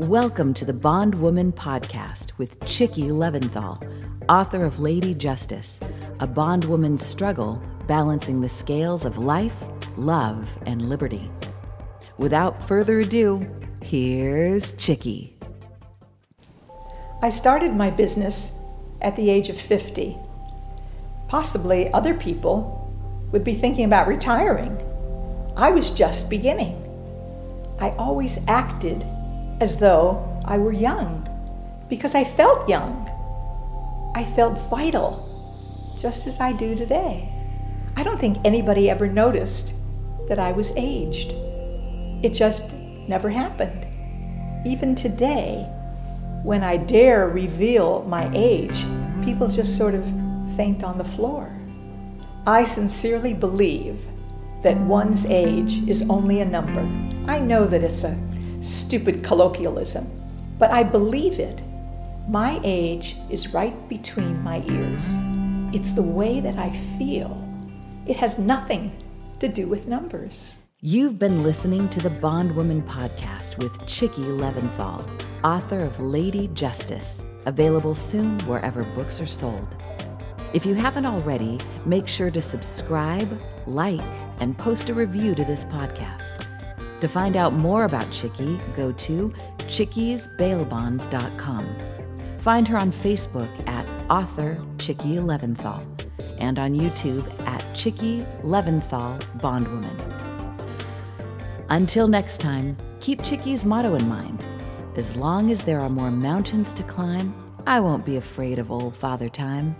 Welcome to the Bondwoman Podcast with Chickie Leventhal, author of Lady Justice, a bondwoman's struggle balancing the scales of life, love, and liberty. Without further ado, here's Chickie. I started my business at the age of 50. Possibly other people would be thinking about retiring. I was just beginning. I always acted as though I were young because I felt young. I felt vital, just as I do today. I don't think anybody ever noticed that I was aged. It just never happened. Even today, when I dare reveal my age, people just sort of faint on the floor. I sincerely believe that one's age is only a number. I know that it's a stupid colloquialism, but I believe it. My age is right between my ears. It's the way that I feel. It has nothing to do with numbers. You've been listening to the Bondwoman Podcast with Chickie Leventhal, author of Lady Justice, available soon wherever books are sold. If you haven't already, make sure to subscribe, like, and post a review to this podcast. To find out more about Chickie, go to chickiesbailbonds.com. Find her on Facebook at author Chickie Leventhal and on YouTube at Chickie Leventhal Bondwoman. Until next time, keep Chickie's motto in mind. As long as there are more mountains to climb, I won't be afraid of old Father Time.